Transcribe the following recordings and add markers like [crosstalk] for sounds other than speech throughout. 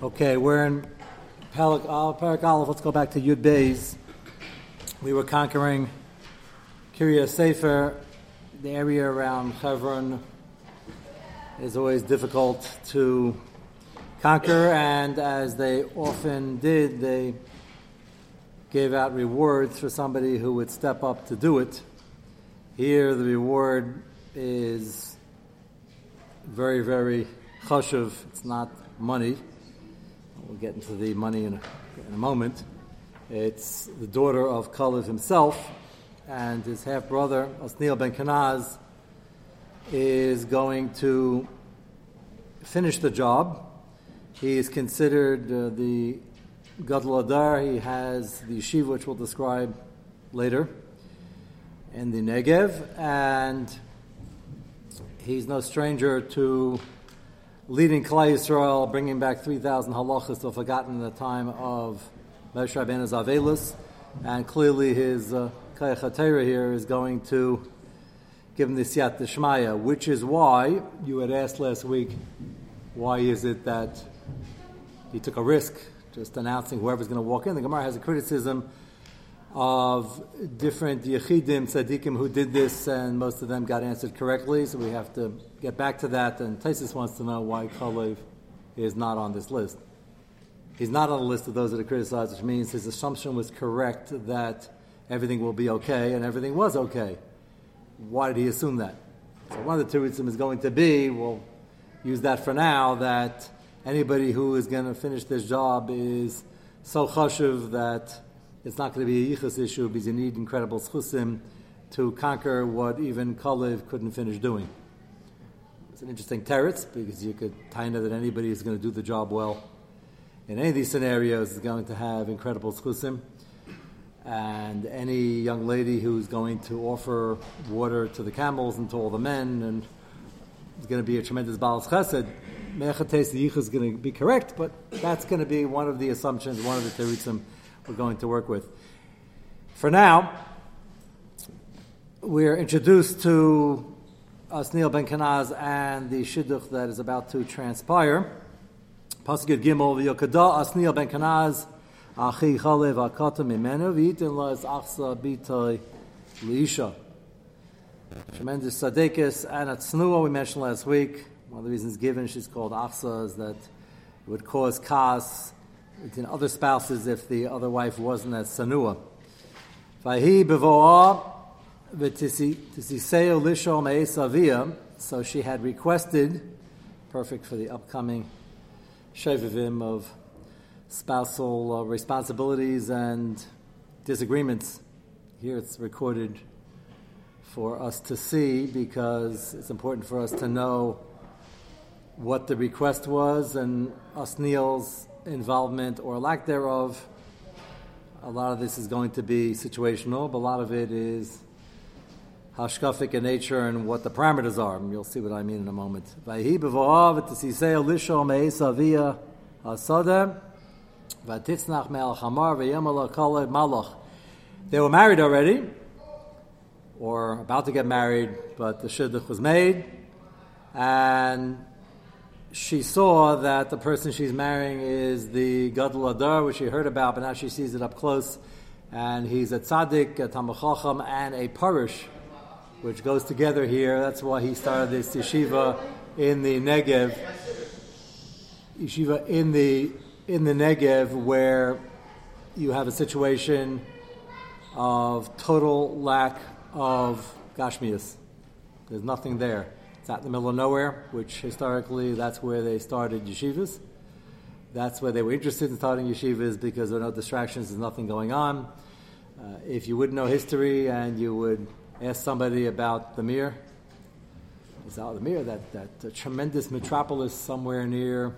Okay, we're in Parak Aleph. Uh, let's go back to Yud Beis. We were conquering Kiryas Sefer. The area around Hebron is always difficult to conquer, and as they often did, they gave out rewards for somebody who would step up to do it. Here, the reward is very, very chashuv. It's not money. We'll get into the money in a, in a moment. It's the daughter of Kalev himself, and his half brother, Osniel ben Kanaz, is going to finish the job. He is considered uh, the Gadol Hador. He has the yeshiva, which we'll describe later, in the Negev, and he's no stranger to leading Klal Yisrael, bringing back 3,000 halachas to forgotten in the time of Moshe Rabbeinu's Avelus, and clearly his uh, here is going to give him the Siyat Deshmaya, which is why you had asked last week, why is it that he took a risk just announcing whoever's going to walk in? The Gemara has a criticism of different Yechidim, Tzaddikim who did this, and most of them got answered correctly, so we have to get back to that. And Taisus wants to know why Kalev is not on this list. He's not on the list of those that are criticized, which means his assumption was correct that everything will be okay, and everything was okay. Why did he assume that? So one of the terutzim is going to be, we'll use that for now, that anybody who is going to finish this job is so chashuv that it's not going to be a yichus issue because you need incredible schusim to conquer what even Kalev couldn't finish doing. It's an interesting teretz because you could tie that anybody who's going to do the job well in any of these scenarios is going to have incredible schusim. And any young lady who's going to offer water to the camels and to all the men and is going to be a tremendous balas chesed, Mechates the is going to be correct, but that's going to be one of the assumptions, one of the terutzim we're going to work with. For now, we're introduced to Asniel ben Kanaz and the shidduch that is about to transpire. Pasuk Gimel v'yokada Asniel ben Kanaz achi chalev akata mimenu v'yitin las achsa bitay liisha. Tremendous tzadekis and atznuah we mentioned last week. One of the reasons given she's called achsa is that it would cause kas between other spouses if the other wife wasn't as sanua. So she had requested, perfect for the upcoming Shovavim of spousal uh, responsibilities and disagreements. Here it's recorded for us to see because it's important for us to know what the request was and Osniel's involvement or lack thereof. A lot of this is going to be situational, but a lot of it is hashkafic in nature and what the parameters are. And you'll see what I mean in a moment. They were married already, or about to get married, but the shidduch was made, and she saw that the person she's marrying is the Gadol Hador, which she heard about, but now she sees it up close. And he's a tzaddik, a tamachacham, and a parush, which goes together here. That's why he started this yeshiva in the Negev. Yeshiva in the in the Negev, where you have a situation of total lack of gashmias. There's nothing there. It's out in the middle of nowhere, which historically that's where they started yeshivas. That's where they were interested in starting yeshivas because there are no distractions, there's nothing going on. Uh, if you wouldn't know history and you would ask somebody about the Mir, it's out the Mir, that, that tremendous metropolis somewhere near,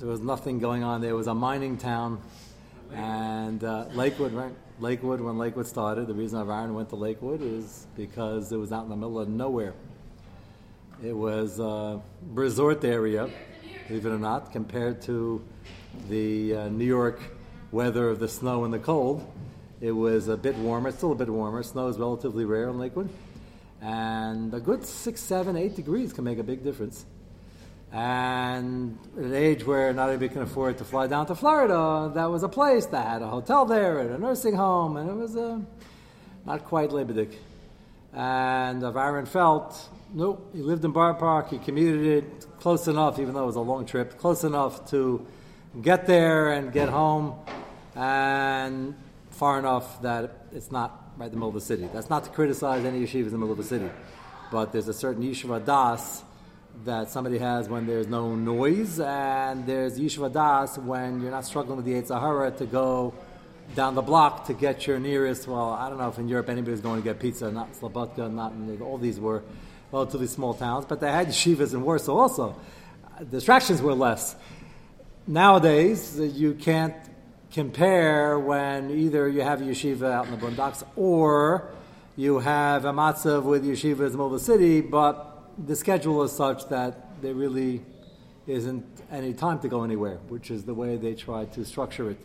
there was nothing going on there. Was a mining town. And uh, Lakewood, right? Lakewood, when Lakewood started, the reason Aaron went to Lakewood is because it was out in the middle of nowhere. It was a resort area, believe it or not, compared to the uh, New York weather of the snow and the cold. It was a bit warmer, still a bit warmer. Snow is relatively rare in Lakewood. And a good six, seven, eight degrees can make a big difference. And at an age where not everybody can afford to fly down to Florida, that was a place that had a hotel there and a nursing home, and it was uh, not quite Lebedik. And Aaron felt, nope, he lived in Boro Park, he commuted it close enough, even though it was a long trip, close enough to get there and get home, and far enough that it's not right in the middle of the city. That's not to criticize any yeshivas in the middle of the city, but there's a certain yeshiva das that somebody has when there's no noise, and there's Yeshiva Das when you're not struggling with the Yetzer Hara to go down the block to get your nearest. Well, I don't know if in Europe anybody's going to get pizza, not Slobodka, not all these were relatively small towns, but they had yeshivas in Warsaw also. Distractions were less. Nowadays, you can't compare when either you have yeshiva out in the boondocks or you have a matzav with yeshivas in the middle of the city, but the schedule is such that there really isn't any time to go anywhere, which is the way they try to structure it.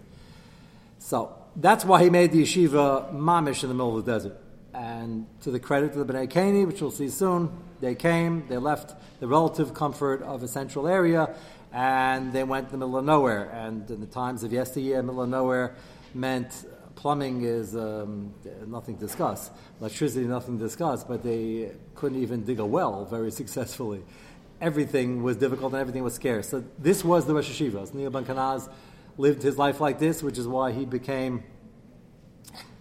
So that's why he made the yeshiva mamish in the middle of the desert. And to the credit of the Bnei Kani, which we'll see soon, they came, they left the relative comfort of a central area, and they went to the middle of nowhere. And in the times of yesteryear, middle of nowhere meant plumbing is um, nothing to discuss, electricity nothing to discuss, but they couldn't even dig a well very [laughs] successfully. Everything was difficult and everything was scarce. So this was the Rosh Hashiva. Neil Ben Kanaz lived his life like this, which is why he became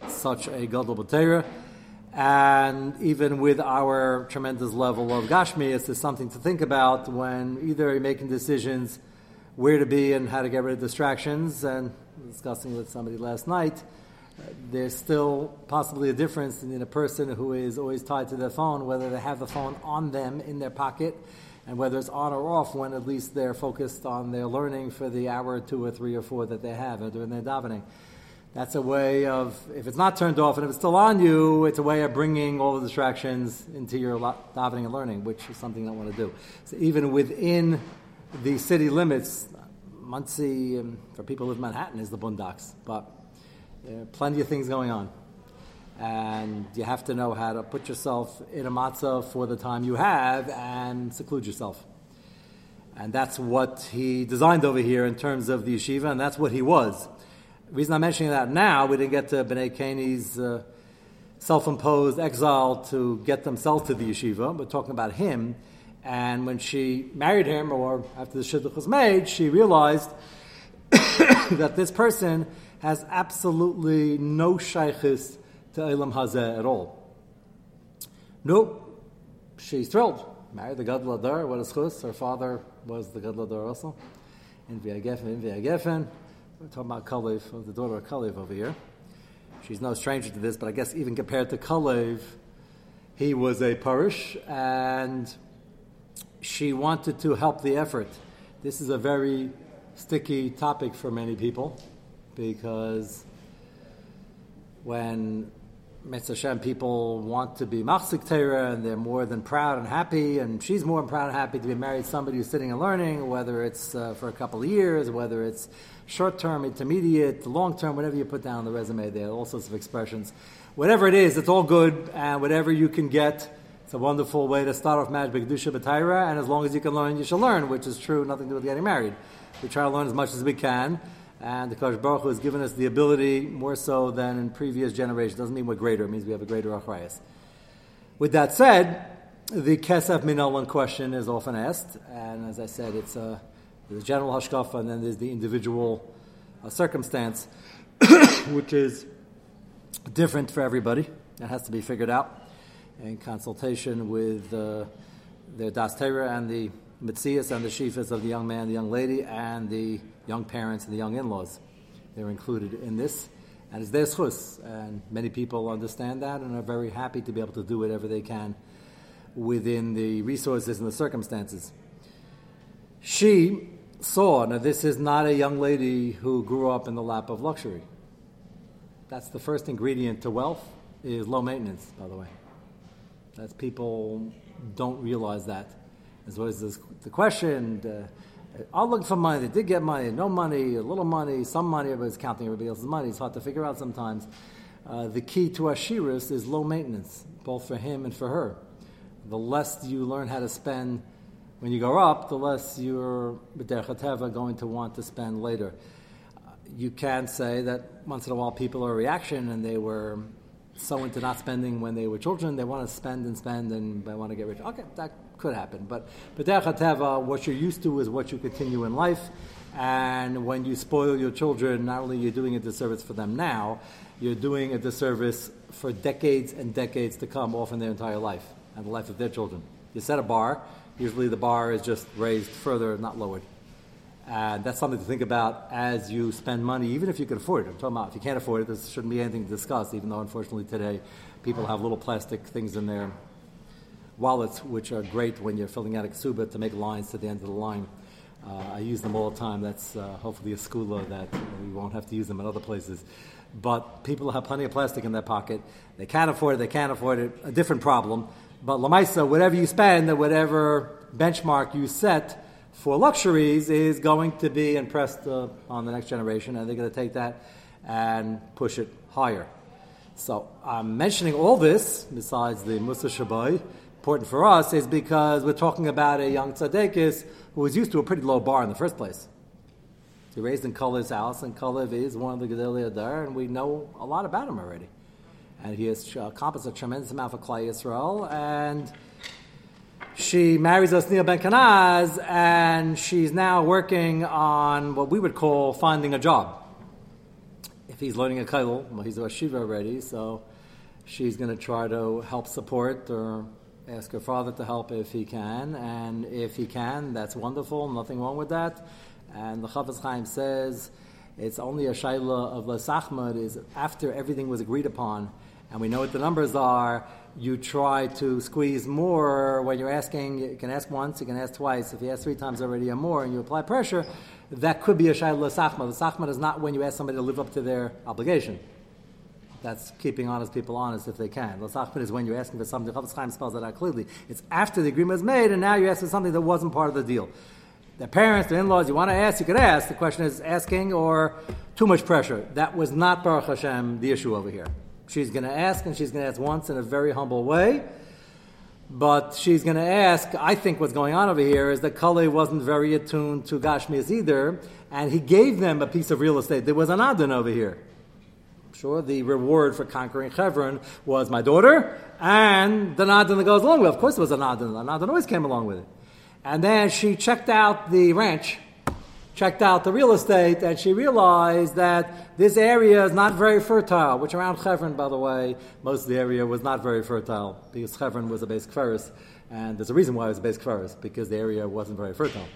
such a Gadol B'Teira. And even with our tremendous level of Gashmi, it's something to think about when either you're making decisions where to be and how to get rid of distractions, and discussing with somebody last night, uh, there's still possibly a difference in a person who is always tied to their phone, whether they have the phone on them in their pocket, and whether it's on or off when at least they're focused on their learning for the hour, two or three or four that they have during their davening. That's a way of, if it's not turned off and if it's still on you, it's a way of bringing all the distractions into your davening and learning, which is something I want to do. So even within the city limits, Monsey, um, for people who live in Manhattan, is the boondocks. But there are plenty of things going on. And you have to know how to put yourself in a matzah for the time you have and seclude yourself. And that's what he designed over here in terms of the yeshiva, and that's what he was. The reason I'm mentioning that now, we didn't get to Bnei Kani's uh, self-imposed exile to get themselves to the yeshiva. We're talking about him. And when she married him, or after the shidduch was made, she realized [coughs] that this person has absolutely no shaykhis to Olam Hazeh at all. Nope. She's thrilled. Married the Gadol Hador, what is chus? Her father was the Gadol Hador also. In Viagefen, in Viagefen. We're talking about Kalev, the daughter of Kalev over here. She's no stranger to this, but I guess even compared to Kalev, he was a parush, and she wanted to help the effort. This is a very sticky topic for many people because when Mitzvah Hashem people want to be machzik Torah and they're more than proud and happy, and she's more than proud and happy to be married to somebody who's sitting and learning, whether it's uh, for a couple of years, whether it's short term, intermediate, long term, whatever you put down on the resume, there all sorts of expressions. Whatever it is, it's all good, and whatever you can get, it's a wonderful way to start off marriage b'kedusha b'tayra, and as long as you can learn, you shall learn, which is true, nothing to do with getting married. We try to learn as much as we can and the Kosh Baruch Hu has given us the ability more so than in previous generations. Doesn't mean we're greater, it means we have a greater achrayas. With that said, the Kesef Minol question is often asked, and as I said, it's a, there's a general hashkafa and then there's the individual uh, circumstance, [coughs] which is different for everybody. It has to be figured out in consultation with uh, the Das Torah and the Mitzias and the Shifas of the young man, the young lady, and the young parents and the young in-laws. They're included in this, and it's their schus. And many people understand that and are very happy to be able to do whatever they can within the resources and the circumstances. She saw, now this is not a young lady who grew up in the lap of luxury. That's the first ingredient to wealth is low maintenance, by the way. That's people don't realize that. As well as the question, uh, I'll look for money. They did get money, no money, a little money, some money. Everybody's counting everybody else's money. It's hard to figure out sometimes. Uh, the key to Ashiris is low maintenance, both for him and for her. The less you learn how to spend when you grow up, the less you're going to want to spend later. You can say that once in a while people are a reaction and they were so into not spending when they were children, they want to spend and spend and they want to get rich. Okay, that could happen. But b'derech uh, what you're used to is what you continue in life. And when you spoil your children, not only you're doing a disservice for them now, you're doing a disservice for decades and decades to come, often their entire life and the life of their children. You set a bar, usually the bar is just raised further, not lowered. And that's something to think about as you spend money, even if you can afford it. I'm talking about if you can't afford it, there shouldn't be anything to discuss, even though unfortunately today people have little plastic things in their wallets, which are great when you're filling out a ksuba to make lines to the end of the line. Uh, I use them all the time. That's uh, hopefully a skula that we won't have to use them in other places. But people have plenty of plastic in their pocket. They can't afford it. They can't afford it. A different problem. But lamaisa, whatever you spend, whatever benchmark you set for luxuries, is going to be impressed uh, on the next generation, and they're going to take that and push it higher. So I'm mentioning all this besides the Musa Shabai. Important for us is because we're talking about a young tzaddikus who was used to a pretty low bar in the first place. He raised in Kalev's house, and Kalev is one of the Gedolei there, and we know a lot about him already. And he has accomplished a tremendous amount for Klal Yisrael, and she marries Osniel Ben Kanaz, and she's now working on what we would call finding a job. If he's learning a kail, well, he's a shiva already, so she's going to try to help support or ask her father to help if he can, and if he can, that's wonderful, nothing wrong with that. And the Chafetz Chaim says it's only a shaila of Lasachmad is after everything was agreed upon, and we know what the numbers are. You try to squeeze more when you're asking. You can ask once, you can ask twice. If you ask three times already or more, and you apply pressure, that could be a shaila Lasachmad. Lasachmad is not when you ask somebody to live up to their obligation. That's keeping honest people honest if they can. Lasachmid is when you're asking for something. Chafetz Chaim spells that out clearly. It's after the agreement is made, and now you're asking for something that wasn't part of the deal. The parents, the in-laws, you want to ask, you could ask. The question is asking or too much pressure. That was not Baruch Hashem the issue over here. She's going to ask, and she's going to ask once in a very humble way. But she's going to ask, I think what's going on over here is that Kale wasn't very attuned to Gashmias either, and he gave them a piece of real estate. There was an Adon over here. Sure, the reward for conquering Hebron was my daughter and the Adon that goes along with it. Of course, it was an Adon. The Adon always came along with it. And then she checked out the ranch, checked out the real estate, and she realized that this area is not very fertile, which around Hebron, by the way, most of the area was not very fertile because Hebron was a base kferis. And there's a reason why it was a base kferis, because the area wasn't very fertile.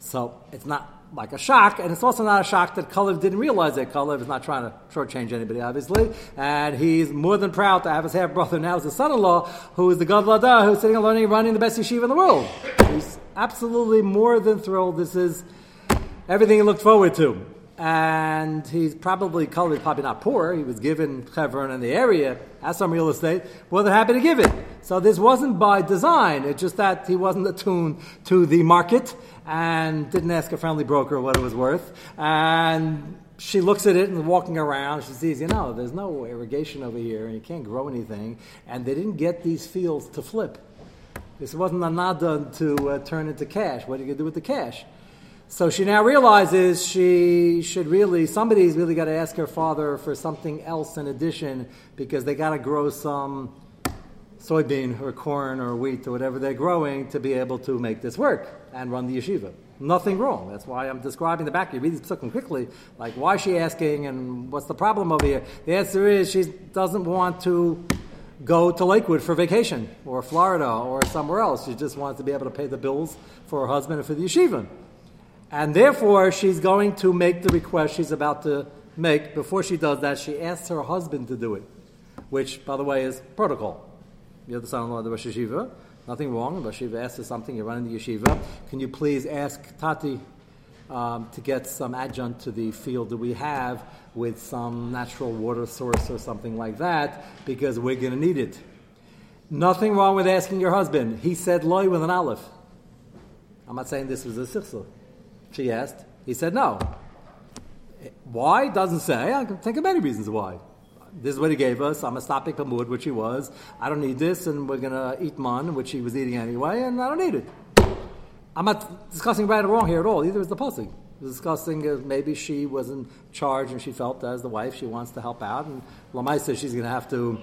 So it's not like a shock, and it's also not a shock that Kalev didn't realize that Kalev is not trying to shortchange anybody, obviously, and he's more than proud to have his half brother now as a son-in-law, who is the God Lada, who's sitting and learning, running the best yeshiva in the world. He's absolutely more than thrilled. This is everything he looked forward to. And he's probably, probably not poor. He was given Hebron in the area, has some real estate, more than happy to give it. So this wasn't by design. It's just that he wasn't attuned to the market and didn't ask a friendly broker what it was worth. And she looks at it and walking around, she sees, you know, there's no irrigation over here and you can't grow anything. And they didn't get these fields to flip. This wasn't a nada to uh, turn into cash. What are you going to do with the cash? So she now realizes she should really, somebody's really got to ask her father for something else in addition because they got to grow some soybean or corn or wheat or whatever they're growing to be able to make this work and run the yeshiva. Nothing wrong. That's why I'm describing the back. You read these quickly, like why is she asking and what's the problem over here? The answer is she doesn't want to go to Lakewood for vacation or Florida or somewhere else. She just wants to be able to pay the bills for her husband and for the yeshiva. And therefore, she's going to make the request she's about to make. Before she does that, she asks her husband to do it, which, by the way, is protocol. You're the son-in-law of the Rosh Yeshiva. Nothing wrong. Rosh Yeshiva asks for something. You're running the yeshiva. Can you please ask Tati um, to get some adjunct to the field that we have with some natural water source or something like that because we're going to need it. Nothing wrong with asking your husband. He said loy with an aleph. I'm not saying this was a sichsel. She asked. He said no. Why? Doesn't say. I can think of many reasons why this is what he gave us. I'm a stopping Talmud, which he was. I don't need this, and we're going to eat man, which he was eating anyway, and I don't need it. I'm not discussing right or wrong here at all. Either is the pasuk. Discussing maybe she was in charge and she felt as the wife she wants to help out, and Lamai says she's going to have to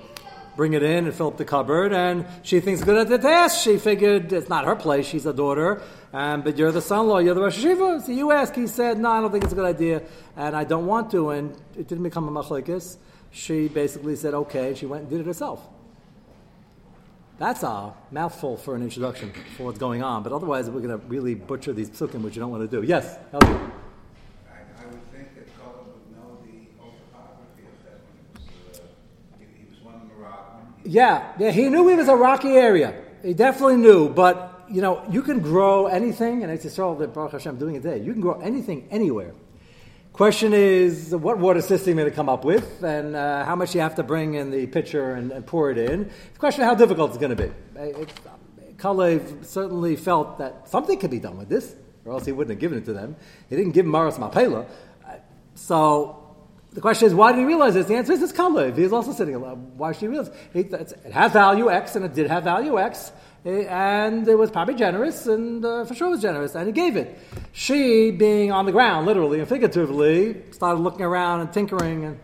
bring it in and fill up the cupboard, and she thinks good at the task. She figured it's not her place; she's a daughter, um, but you're the son-in-law, you're the Rosh Hashiva. So you ask. He said, "No, I don't think it's a good idea, and I don't want to." And it didn't become a machlekes. She basically said, "Okay," and she went and did it herself. That's a mouthful for an introduction for what's going on, but otherwise we're going to really butcher these psukim, which you don't want to do. Yes, Elliot. I, I would think that Cullen would know the topography of that one. Was, uh, he, he, was one in Morocco. Yeah, yeah, he knew it was a rocky area. He definitely knew, but you know, you can grow anything, and it's all that Baruch Hashem doing it today. You can grow anything anywhere. Question is, what water system you're going to come up with, and uh, how much you have to bring in the pitcher and, and pour it in. The question how difficult it's going to be. It, Kalev certainly felt that something could be done with this, or else he wouldn't have given it to them. He didn't give Maras Mapela. So the question is, why did he realize this? The answer is it's Kalev. He's also sitting alone. Why should he realize? it it has value X, and it did have value X. Eh, and it was probably generous, and uh, for sure was generous, and he gave it. She, being on the ground, literally and figuratively, started looking around and tinkering and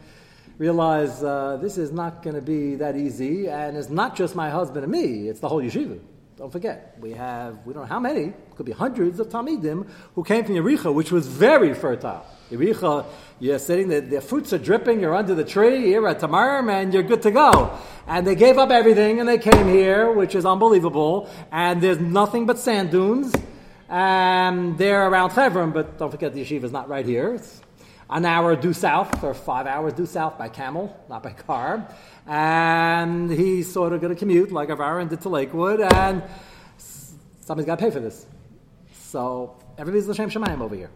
realized uh, this is not going to be that easy, and it's not just my husband and me, it's the whole yeshiva. Don't forget, we have, we don't know how many, could be hundreds of Talmidim who came from Yericha, which was very fertile. Yericha, you're sitting, the, the fruits are dripping, you're under the tree, you're at Tamarim, and you're good to go. And they gave up everything and they came here, which is unbelievable, and there's nothing but sand dunes. And they're around Hebron, but don't forget the yeshiva is not right here. It's an hour due south, or five hours due south by camel, not by car. And he's sort of going to commute like Avara did to Lakewood, and somebody's got to pay for this. So everybody's L'Shem Shemayim over here.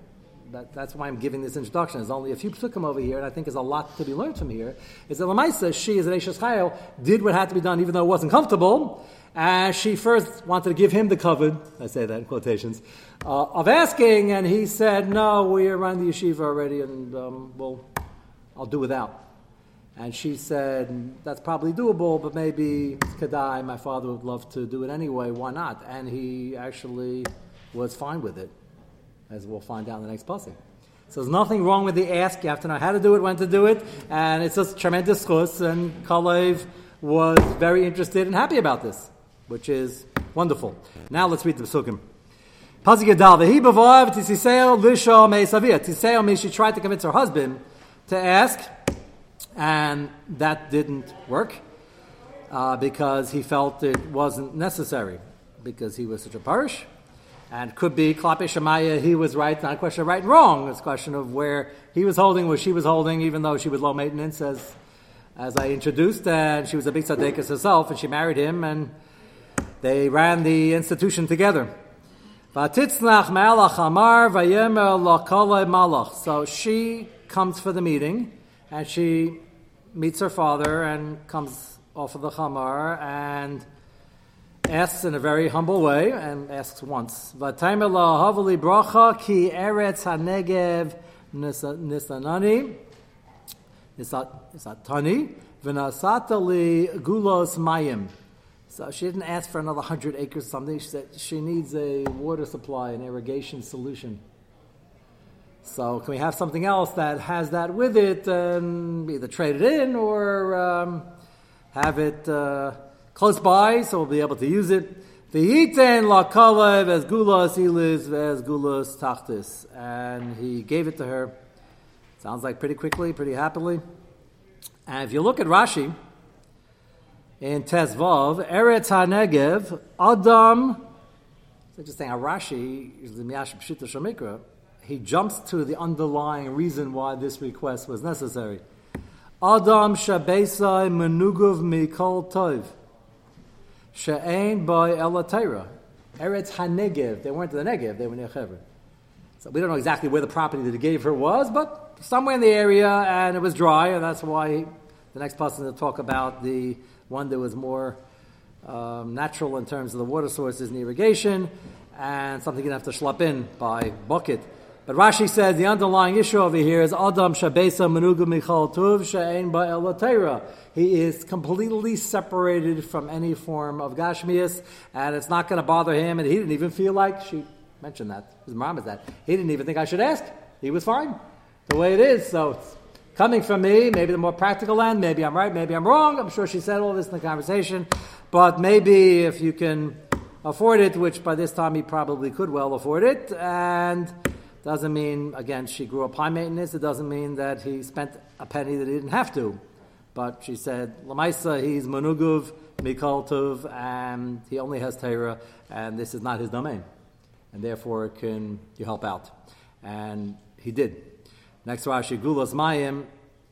That, that's why I'm giving this introduction. There's only a few psukim over here, and I think there's a lot to be learned from here. Is that Lamaisa, she, as an Eishes Chayil, did what had to be done, even though it wasn't comfortable. And she first wanted to give him the covet, I say that in quotations, uh, of asking, and he said, No, we're running the yeshiva already, and um, well, I'll do without. And she said, That's probably doable, but maybe Kadai, my father would love to do it anyway, why not? And he actually was fine with it as we'll find out in the next passage. So there's nothing wrong with the ask. You have to know how to do it, when to do it, and it's a tremendous chus. And Kalev was very interested and happy about this, which is wonderful. Now let's read the psukim. Pasuk Yadal v'hi b'vav tisiseo lisho me'esavia. Tiseo means she tried to convince her husband to ask, and that didn't work uh, because he felt it wasn't necessary because he was such a parush. And could be Klape Shemaya, he was right, not a question of right and wrong. It's a question of where he was holding, where she was holding, even though she was low maintenance, as, as I introduced, and she was a big tzaddikus herself, and she married him, and they ran the institution together. So she comes for the meeting, and she meets her father and comes off of the chamar, and asks in a very humble way and asks once. Vataimer la havali bracha ki eretz hanegev nisanani nisatani v'nasata li gulos mayim. So she didn't ask for another hundred acres or something. She said she needs a water supply, an irrigation solution. So can we have something else that has that with it and either trade it in or um, have it uh, close by, so we'll be able to use it. V'yiten la kalev as gulas ilis as gulas tachtis. And he gave it to her. Sounds like pretty quickly, pretty happily. And if you look at Rashi, in Tezvav, Eretz HaNegev, Adam, it's interesting how Rashi, is the Miyash Pshita Shamikra, he jumps to the underlying reason why this request was necessary. Adam Shabesai Menuguv Mikol Tov. She'ain by Elatera. Eretz HaNegev. They weren't in the Negev, they were near Hebron. So we don't know exactly where the property that he gave her was, but somewhere in the area, and it was dry, and that's why the next person to talk about the one that was more um, natural in terms of the water sources and irrigation, and something you have to schlep in by bucket. But Rashi says the underlying issue over here is Adam Shabesa Menuga Michal Tuv She'ain Ba'elatera. He is completely separated from any form of Gashmias, and it's not going to bother him, and he didn't even feel like she mentioned that. His mom is that. He didn't even think I should ask. He was fine the way it is. So it's coming from me, maybe the more practical end. Maybe I'm right, maybe I'm wrong. I'm sure she said all this in the conversation. But maybe if you can afford it, which by this time he probably could well afford it, and doesn't mean, again, she grew up high maintenance. It doesn't mean that he spent a penny that he didn't have to. But she said, Lamaisa, he's Manuguv, Mikal Tuv, and he only has Torah, and this is not his domain. And therefore, can you help out? And he did. Next Rashi, Gulas Mayim,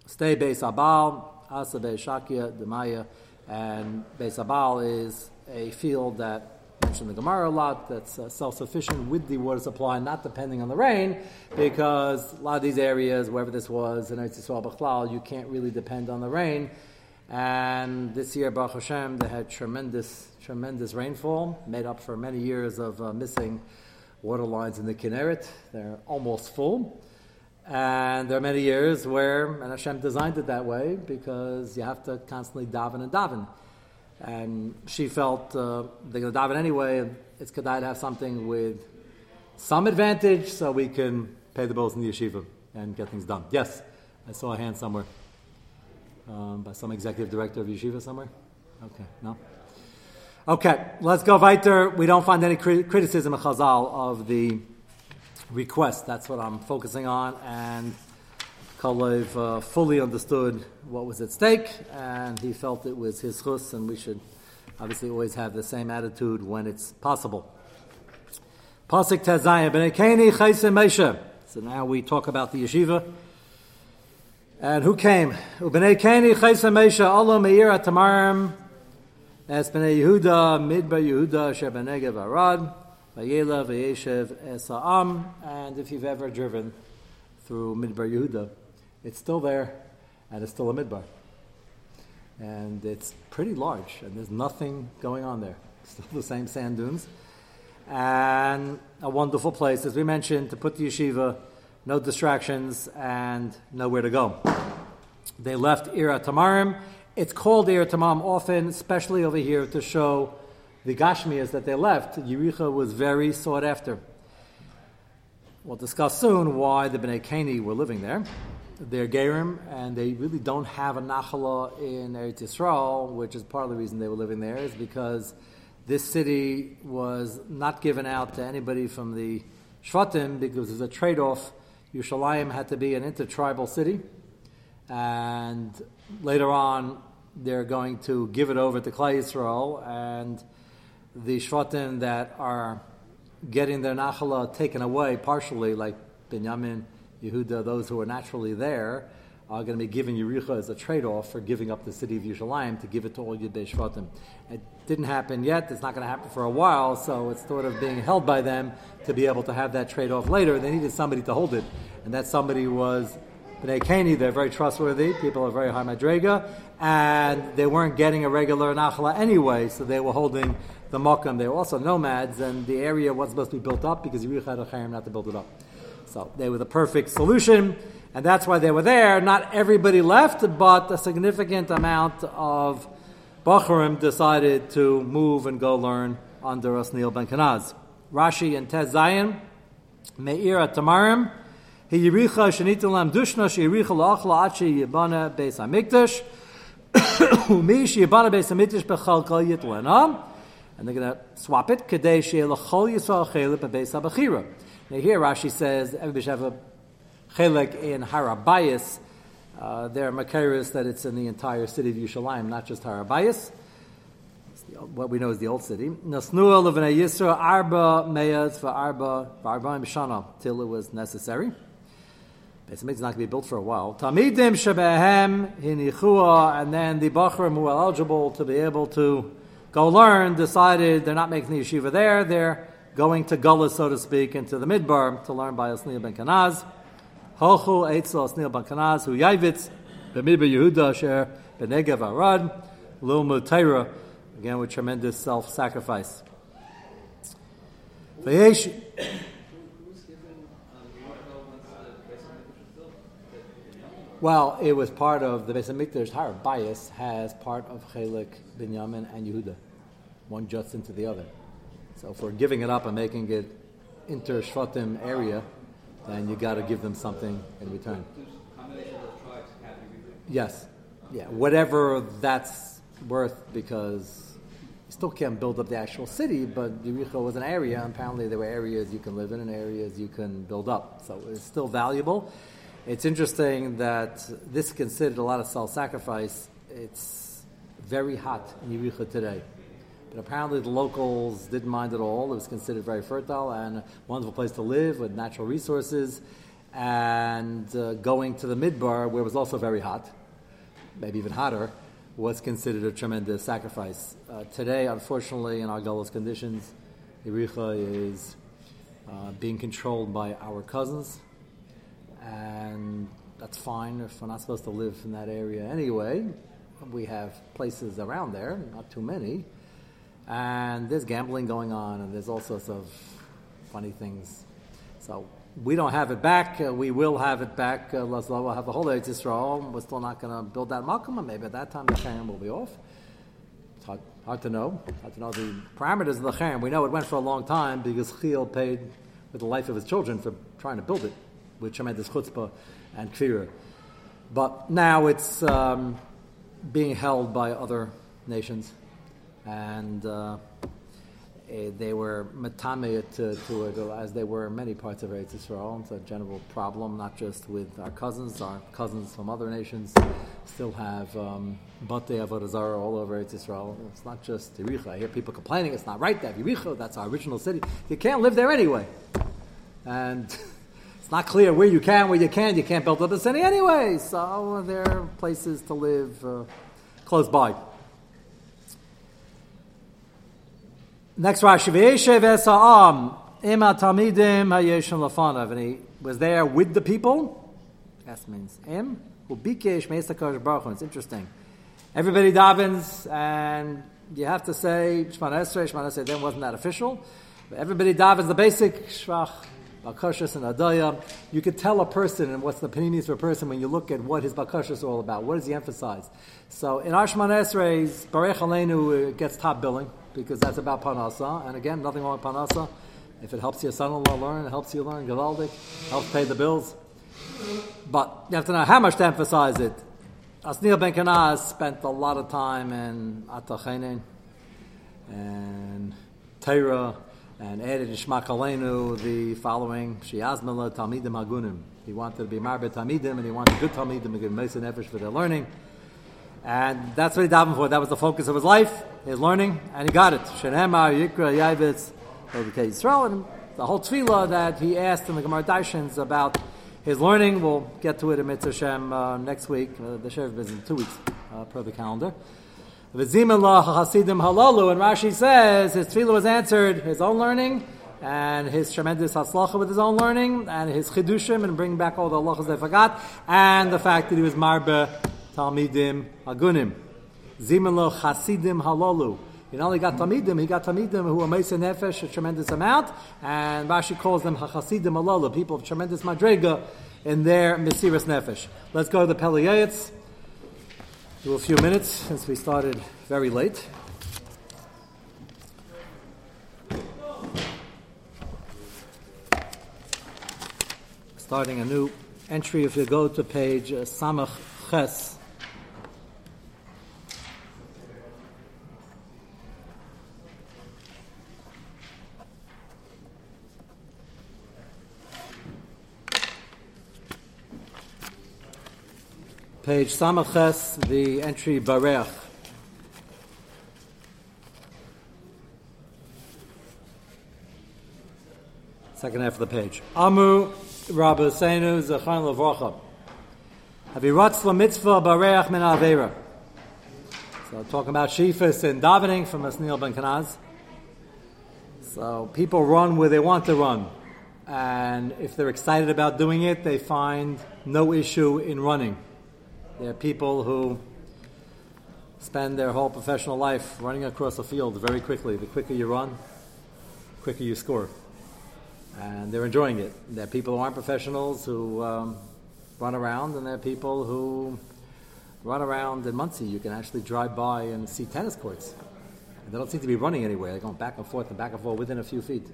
stay Beis Abal, Asa Beis Shakia, Demaya, and Beis Abal is a field that mentioned the Gemara a lot, that's uh, self-sufficient with the water supply, not depending on the rain, because a lot of these areas, wherever this was, in Eretz Yisrael Bechlal, you can't really depend on the rain. And this year, Baruch Hashem, they had tremendous, tremendous rainfall, made up for many years of uh, missing water lines in the Kinneret. They're almost full. And there are many years where, and Hashem designed it that way, because you have to constantly daven and daven. And she felt uh, they're going to daven anyway. It's kedai to have something with some advantage so we can pay the bills in the yeshiva and get things done. Yes, I saw a hand somewhere um, by some executive director of yeshiva somewhere. Okay, no? Okay, let's go weiter. We don't find any criticism of Chazal of the request. That's what I'm focusing on. And Kalev uh, fully understood what was at stake, and he felt it was his chus, and we should obviously always have the same attitude when it's possible. Pasik Tazayim, B'nei Mesha. So now we talk about the yeshiva. And who came? Ubnei Keni Chayse Mesha, Allah Meir Atamarim, Es B'nei Yehuda, Midbar Yehuda, Shebenegev Arad, Vayela Vayeshev Esa'am, and if you've ever driven through Midbar Yehuda, it's still there, and it's still a midbar. And it's pretty large, and there's nothing going on there. [laughs] Still the same sand dunes. And a wonderful place, as we mentioned, to put the yeshiva, no distractions, and nowhere to go. They left Ira Tamarim. It's called Ira Tamarim often, especially over here, to show the Gashmias that they left. Yericha was very sought after. We'll discuss soon why the Bnei Kani were living there they're Gerim, and they really don't have a Nachala in Eretz Yisrael, which is part of the reason they were living there, is because this city was not given out to anybody from the Shvatim because there's a trade off. Yerushalayim had to be an intertribal city, and later on they're going to give it over to Klal Yisrael, and the Shvatim that are getting their Nachala taken away partially, like Binyamin Yehuda, those who are naturally there, are going to be given Yericha as a trade-off for giving up the city of Yerushalayim to give it to all Yudei Shvatim. It didn't happen yet. It's not going to happen for a while, so it's sort of being held by them to be able to have that trade-off later. They needed somebody to hold it, and that somebody was Bnei Kani. They're very trustworthy. People are very high madrega, and they weren't getting a regular nachla anyway, so they were holding the mokum. They were also nomads, and the area wasn't supposed to be built up because Yericha had a chayim not to build it up. So they were the perfect solution, and that's why they were there. Not everybody left, but a significant amount of Bachurim decided to move and go learn under Osniel ben Kanaz. Rashi and Tez Zayin, Meir Tamarim, He Yericha Shenitalam Dushna Sheyericha Lachla Achi Yibana Beis Hamikdash, [coughs] Umi Sheyibana Beis Hamikdash Bechalkal Yitlena, and they're going to swap it, Kadei Sheyelachol Yisrael Chelip Beis Habachira. Now here Rashi says have chelik in Harabayas. Uh, there are makaris that it's in the entire city of Yerushalayim, not just Harabayas. What we know is the old city. Nasnua levnei Yisra arba meyas for arba arba mishana till it was necessary. Basically, it's not going to be built for a while. Tamidim shebehem hinichua, and then the bachrim who are eligible to be able to go learn decided they're not making the yeshiva there. They're going to Gullah, so to speak, into the Midbar to learn by Osnil ben Kanaz. Hochu Eitzel Osnil ben Kanaz, Hu Yavitz, Bemidbar Yehuda Asher, Benegev Arad, Lil Mutaira, again with tremendous self sacrifice. Well, it was part of the Beis Hamikdash. Har bias has part of Chelik, Binyamin, and Yehuda, one juts into the other. So if we're giving it up and making it inter Shvatim area, then you got to give them something in return. Yes, yeah, whatever that's worth, because you still can't build up the actual city, but Yericho was an area. Apparently, there were areas you can live in and areas you can build up. So it's still valuable. It's interesting that this considered a lot of self-sacrifice. It's very hot in Yericho today. Apparently the locals didn't mind at all. It was considered very fertile and a wonderful place to live with natural resources. And uh, going to the midbar, where it was also very hot, maybe even hotter, was considered a tremendous sacrifice. Uh, today, unfortunately, in our Gullus conditions, Yericha is uh, being controlled by our cousins, and that's fine if we're not supposed to live in that area anyway. We have places around there, not too many, and there's gambling going on, and there's all sorts of funny things. So we don't have it back. Uh, we will have it back. Uh, we'll have the whole Eretz Yisrael. We're still not going to build that and maybe at that time the Cherem will be off. It's hard, hard, to know. Hard to know the parameters of the Cherem. We know it went for a long time because Chiel paid with the life of his children for trying to build it with tremendous chutzpah and kfirah. But now it's um, being held by other nations, and uh, eh, they were matame to, to as they were in many parts of Eretz Yisrael. It's a general problem, not just with our cousins, our cousins from other nations still have um, Batei Avodah all over Eretz Yisrael. It's not just Yericho. I hear people complaining it's not right to have Yericho. That's our original city. You can't live there anyway, and. [laughs] It's not clear where you can, where you can't. You can't build up a city anyway. So there are places to live uh, close by. Next Rashi, V'yeshev esa'am ima tamidim hayeshim lafanav. And he was there with the people. That means him. Ubikesh me'esakash baruch It's interesting. Everybody davens, and you have to say Shemana Esrei. Shemana Esrei then wasn't that official. But everybody davens the basic shvach, bakashas, and adaya. You could tell a person and what's the paninis for a person when you look at what his bakashas is all about. What does he emphasize? So in our Shemana Esrei's Barech Aleinu gets top billing because that's about Panasa. And again, nothing wrong with Panasa. If it helps your son-in-law learn, it helps you learn Gavaldik, helps pay the bills. But you have to know how much to emphasize it. Asnil Ben Kanaz spent a lot of time in Atachenin and Torah and added in Aleinu the following Shiazmala Talmidim Agunim. He wanted to be Marbet Talmidim and he wanted good Talmidim to give Mesa Nefesh for their learning. And that's what he davened for. That was the focus of his life, his learning, and he got it. Yikra, Yavitz, Yisrael, and the whole tefillah that he asked in the Gemara Daishans about his learning. We'll get to it in Mitzvah Shem uh, next week. Uh, the Shev is in two weeks uh, per the calendar. V'zimin hasidim halalu, and Rashi says his tefillah was answered, his own learning, and his tremendous haslacha with his own learning, and his chidushim, and bringing back all the halachas they forgot, and the fact that he was marbe Talmidim Agunim. Zimelo Chasidim Halalu. He not only got Talmidim, he got Talmidim who are Mesa Nefesh, a tremendous amount, and Rashi calls them Hachasidim Halalu, people of tremendous Madrega in their Mesiris Nefesh. Let's go to the Pele Yoetz. Do a few minutes since we started very late. Starting a new entry, if you go to page uh, Samach Ches, Page Samaches, the entry Barech. Second half of the page. Amu Rabbi Seinu Zachan Levracha. Aviratz mitzvah Barech min Avera. So talking about Shifas and davening from Asnil Ben Kanaz. So people run where they want to run. And if they're excited about doing it, they find no issue in running. There are people who spend their whole professional life running across a field very quickly. The quicker you run, the quicker you score. And they're enjoying it. There are people who aren't professionals who um, run around, and there are people who run around in Monsey. You can actually drive by and see tennis courts. And they don't seem to be running anywhere. They're going back and forth and back and forth within a few feet.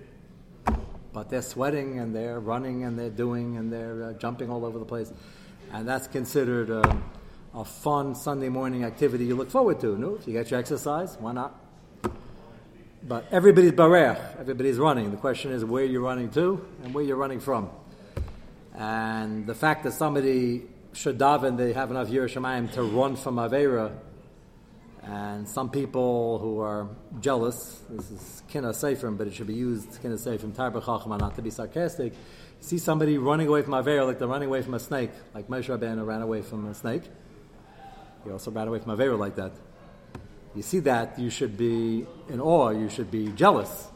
but they're sweating and they're running and they're doing and they're uh, jumping all over the place. And that's considered a, a fun Sunday morning activity you look forward to. No? If you get your exercise, why not? But everybody's barech, everybody's running. The question is where you're running to and where you're running from. And the fact that somebody should daven, they have enough Yerushalayim to run from Avera, and some people who are jealous, this is kina seifrim, but it should be used kina seifrim tarba chachma, not to be sarcastic. see somebody running away from Avera like they're running away from a snake, like Moshe Rabbeinu ran away from a snake. He also ran away from Avera like that. You see that, you should be in awe, you should be jealous.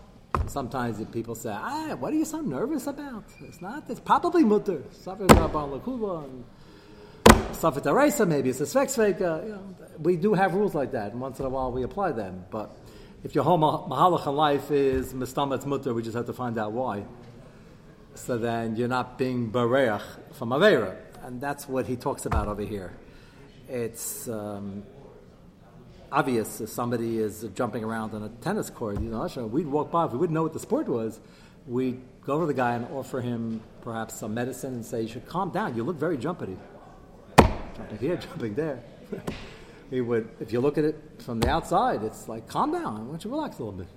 Sometimes people say, ah, what are you so nervous about? It's not, it's probably mutter. Safet Rabban Lakula and Safet Araisa, maybe it's a Svek You know, we do have rules like that, and once in a while we apply them. But if your whole mahalach life is mistametz mutter, we just have to find out why. So then you're not being bareach from avera, and that's what he talks about over here. It's um, obvious if somebody is jumping around on a tennis court. You know, we'd walk by if we wouldn't know what the sport was. We'd go over to the guy and offer him perhaps some medicine and say, "You should calm down. You look very jumpity." Jumping here, [laughs] jumping there. [laughs] he would, if you look at it from the outside, it's like, calm down. I want you to relax a little bit.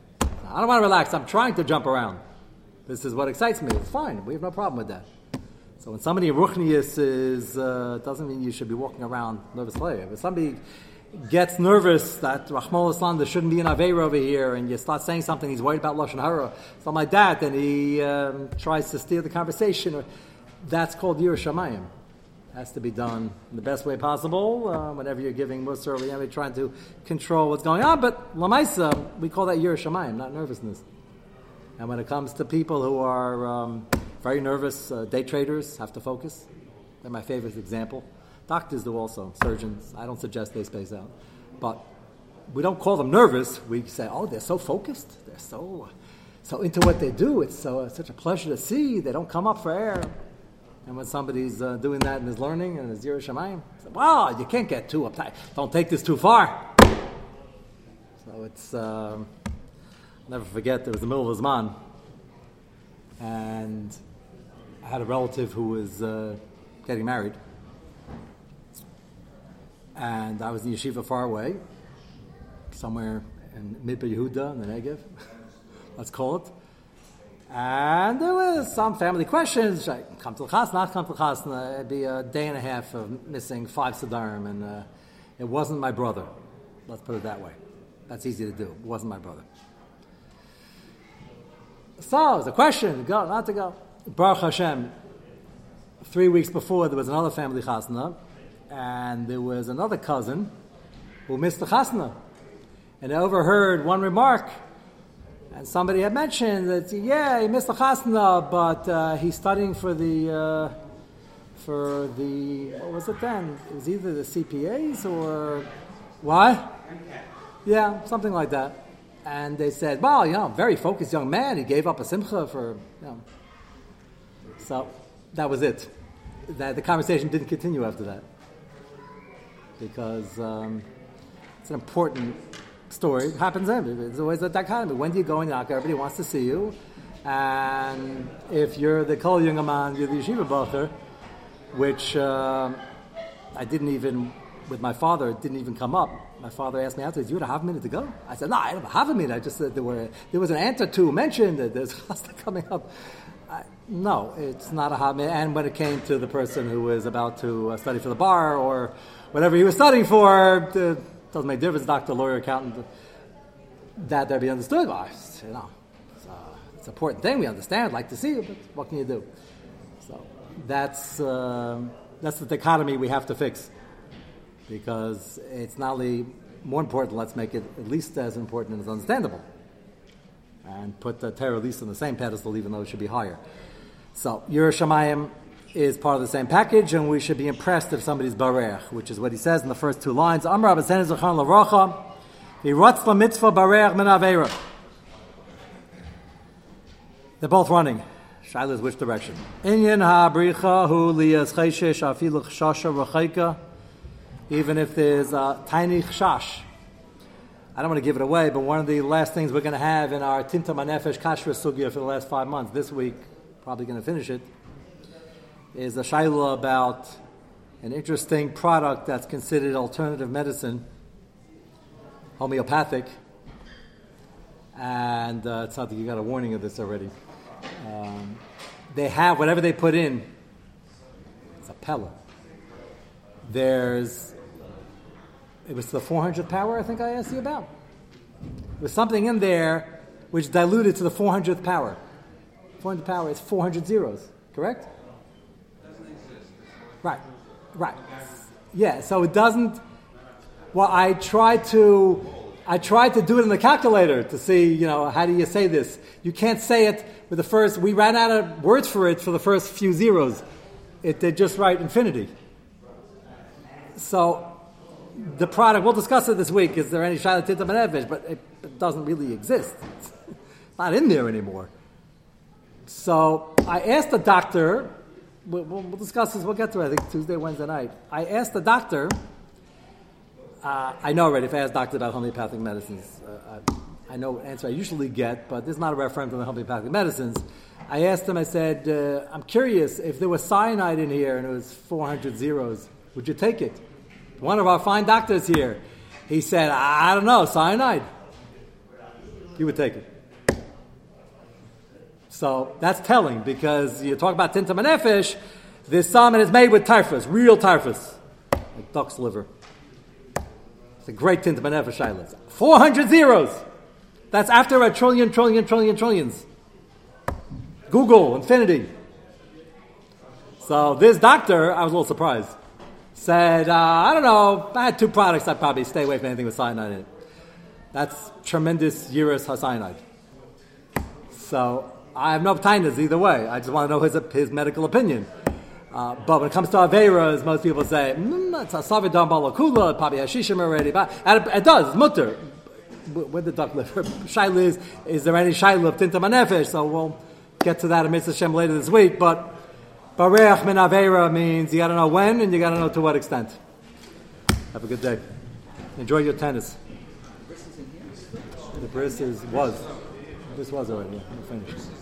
I don't want to relax. I'm trying to jump around. This is what excites me. It's fine. We have no problem with that. So when somebody ruchnius is, uh, doesn't mean you should be walking around nervous later. If somebody gets nervous that Rahman Islam, there shouldn't be an Aveira over here, and you start saying something, he's worried about Lashon Hara, something like that, and he um, tries to steer the conversation, that's called Yerushalayim has to be done in the best way possible. Uh, whenever you're giving Musar or you're trying to control what's going on. But Lamaisa, we call that Yer not nervousness. And when it comes to people who are um, very nervous, uh, day traders have to focus. They're my favorite example. Doctors do also, surgeons. I don't suggest they space out. But we don't call them nervous. We say, oh, they're so focused. They're so, so into what they do. It's so, such a pleasure to see. They don't come up for air. And when somebody's uh, doing that and is learning and his Yerushalayim, well, you can't get too uptight. Don't take this too far. So it's, um, never forget, there was the middle of his. And I had a relative who was uh, getting married. And I was in yeshiva far away, somewhere in Midbar Yehuda in the Negev, [laughs] let's call it. And there was some family questions. Like, come to the chas, not come to the chas. It'd be a day and a half of missing five sadarim, and uh, it wasn't my brother. Let's put it that way. That's easy to do. It wasn't my brother. So, a question, go, not to go. Baruch Hashem, three weeks before, there was another family chasna, and there was another cousin who missed the chasna. And overheard one remark and somebody had mentioned that, yeah, he missed the chasna, but uh, he's studying for the, uh, for the, what was it then? It was either the CPAs or, what? Yeah, something like that. And they said, well, you know, very focused young man. He gave up a simcha for, you know. So that was it. That the conversation didn't continue after that because um, it's an important story. Happens in. It's always a dichotomy. When do you go in Yaakov? Everybody wants to see you. And if you're the Kol man, you're the Yeshiva Bacher, which uh, I didn't even, with my father, it didn't even come up. My father asked me afterwards, you had a half a minute to go? I said, no, I don't have a half a minute. I just said there, were, there was an answer to mentioned that there's [laughs] chasta coming up. I, no, it's not a half minute. And when it came to the person who was about to uh, study for the bar or whatever he was studying for, the, doesn't make difference, doctor, lawyer, accountant, that there be understood. Well, you know, it's, it's, an important thing. We understand, like to see it, but what can you do? So that's uh, that's the dichotomy we have to fix because it's not only more important. Let's make it at least as important and as understandable, and put the Torah at least on the same pedestal, even though it should be higher. So Yerushalayim is part of the same package, and we should be impressed if somebody's barech, which is what he says in the first two lines. Amr Abasen Zachan Laracha, he rots la mitzvah barech min. They're both running. Shaila is which direction? Inyan ha-bricha hu liyas chayshesh afilu chshasha. Even if there's a tiny chshash. I don't want to give it away, but one of the last things we're going to have in our Tinta Manefesh Kashra Sugya for the last five months, this week, probably going to finish it, is a shaila about an interesting product that's considered alternative medicine, homeopathic. And uh, it's not that you got a warning of this already. Um, they have whatever they put in, it's a pellet. There's, it was the 400th power, I think I asked you about. There's something in there which diluted to the 400th power. 400th power is 400 zeros, correct? Right, right. Yeah, so it doesn't. Well, I tried to, I tried to do it in the calculator to see, you know, how do you say this? You can't say it with the first. We ran out of words for it for the first few zeros. It did just write infinity. So, the product. We'll discuss it this week. Is there any shaila tita but it, it doesn't really exist. It's not in there anymore. So I asked the doctor we'll, we'll, discuss this. We'll get to it. I think Tuesday, Wednesday night. I asked the doctor. Uh, I know already if I ask doctor about homeopathic medicines, uh, I, I, know what answer I usually get, but this is not a reference on the homeopathic medicines. I asked him. I said, uh, "I'm curious if there was cyanide in here and it was 400 zeros. Would you take it?" One of our fine doctors here. He said, "I don't know, cyanide." He would take it. So that's telling because you talk about tinta manefesh, this salmon is made with typhus, real typhus, like duck's liver. It's a great tinta manefesh shilas. 400 zeros. That's after a trillion, trillion, trillion, trillions. googol, infinity. So this doctor, I was a little surprised, said, uh, I don't know, I had two products, I'd probably stay away from anything with cyanide in it. That's tremendous Urus cyanide. So I have no tainas either way. I just want to know his, his medical opinion. Uh, but when it comes to Averas, most people say, mm, it's a Savidam Balakula, probably has Shishim already. But, it, it does, it's mutter. Where the duck live? [laughs] Shaila is, is there any Shaila of Tinta Manefesh? So we'll get to that in Mitzvah Shem later this week. But Bareach min Avera means you got to know when and you got to know to what extent. Have a good day. Enjoy your tennis. The bris is was. This was already. Yeah, finished.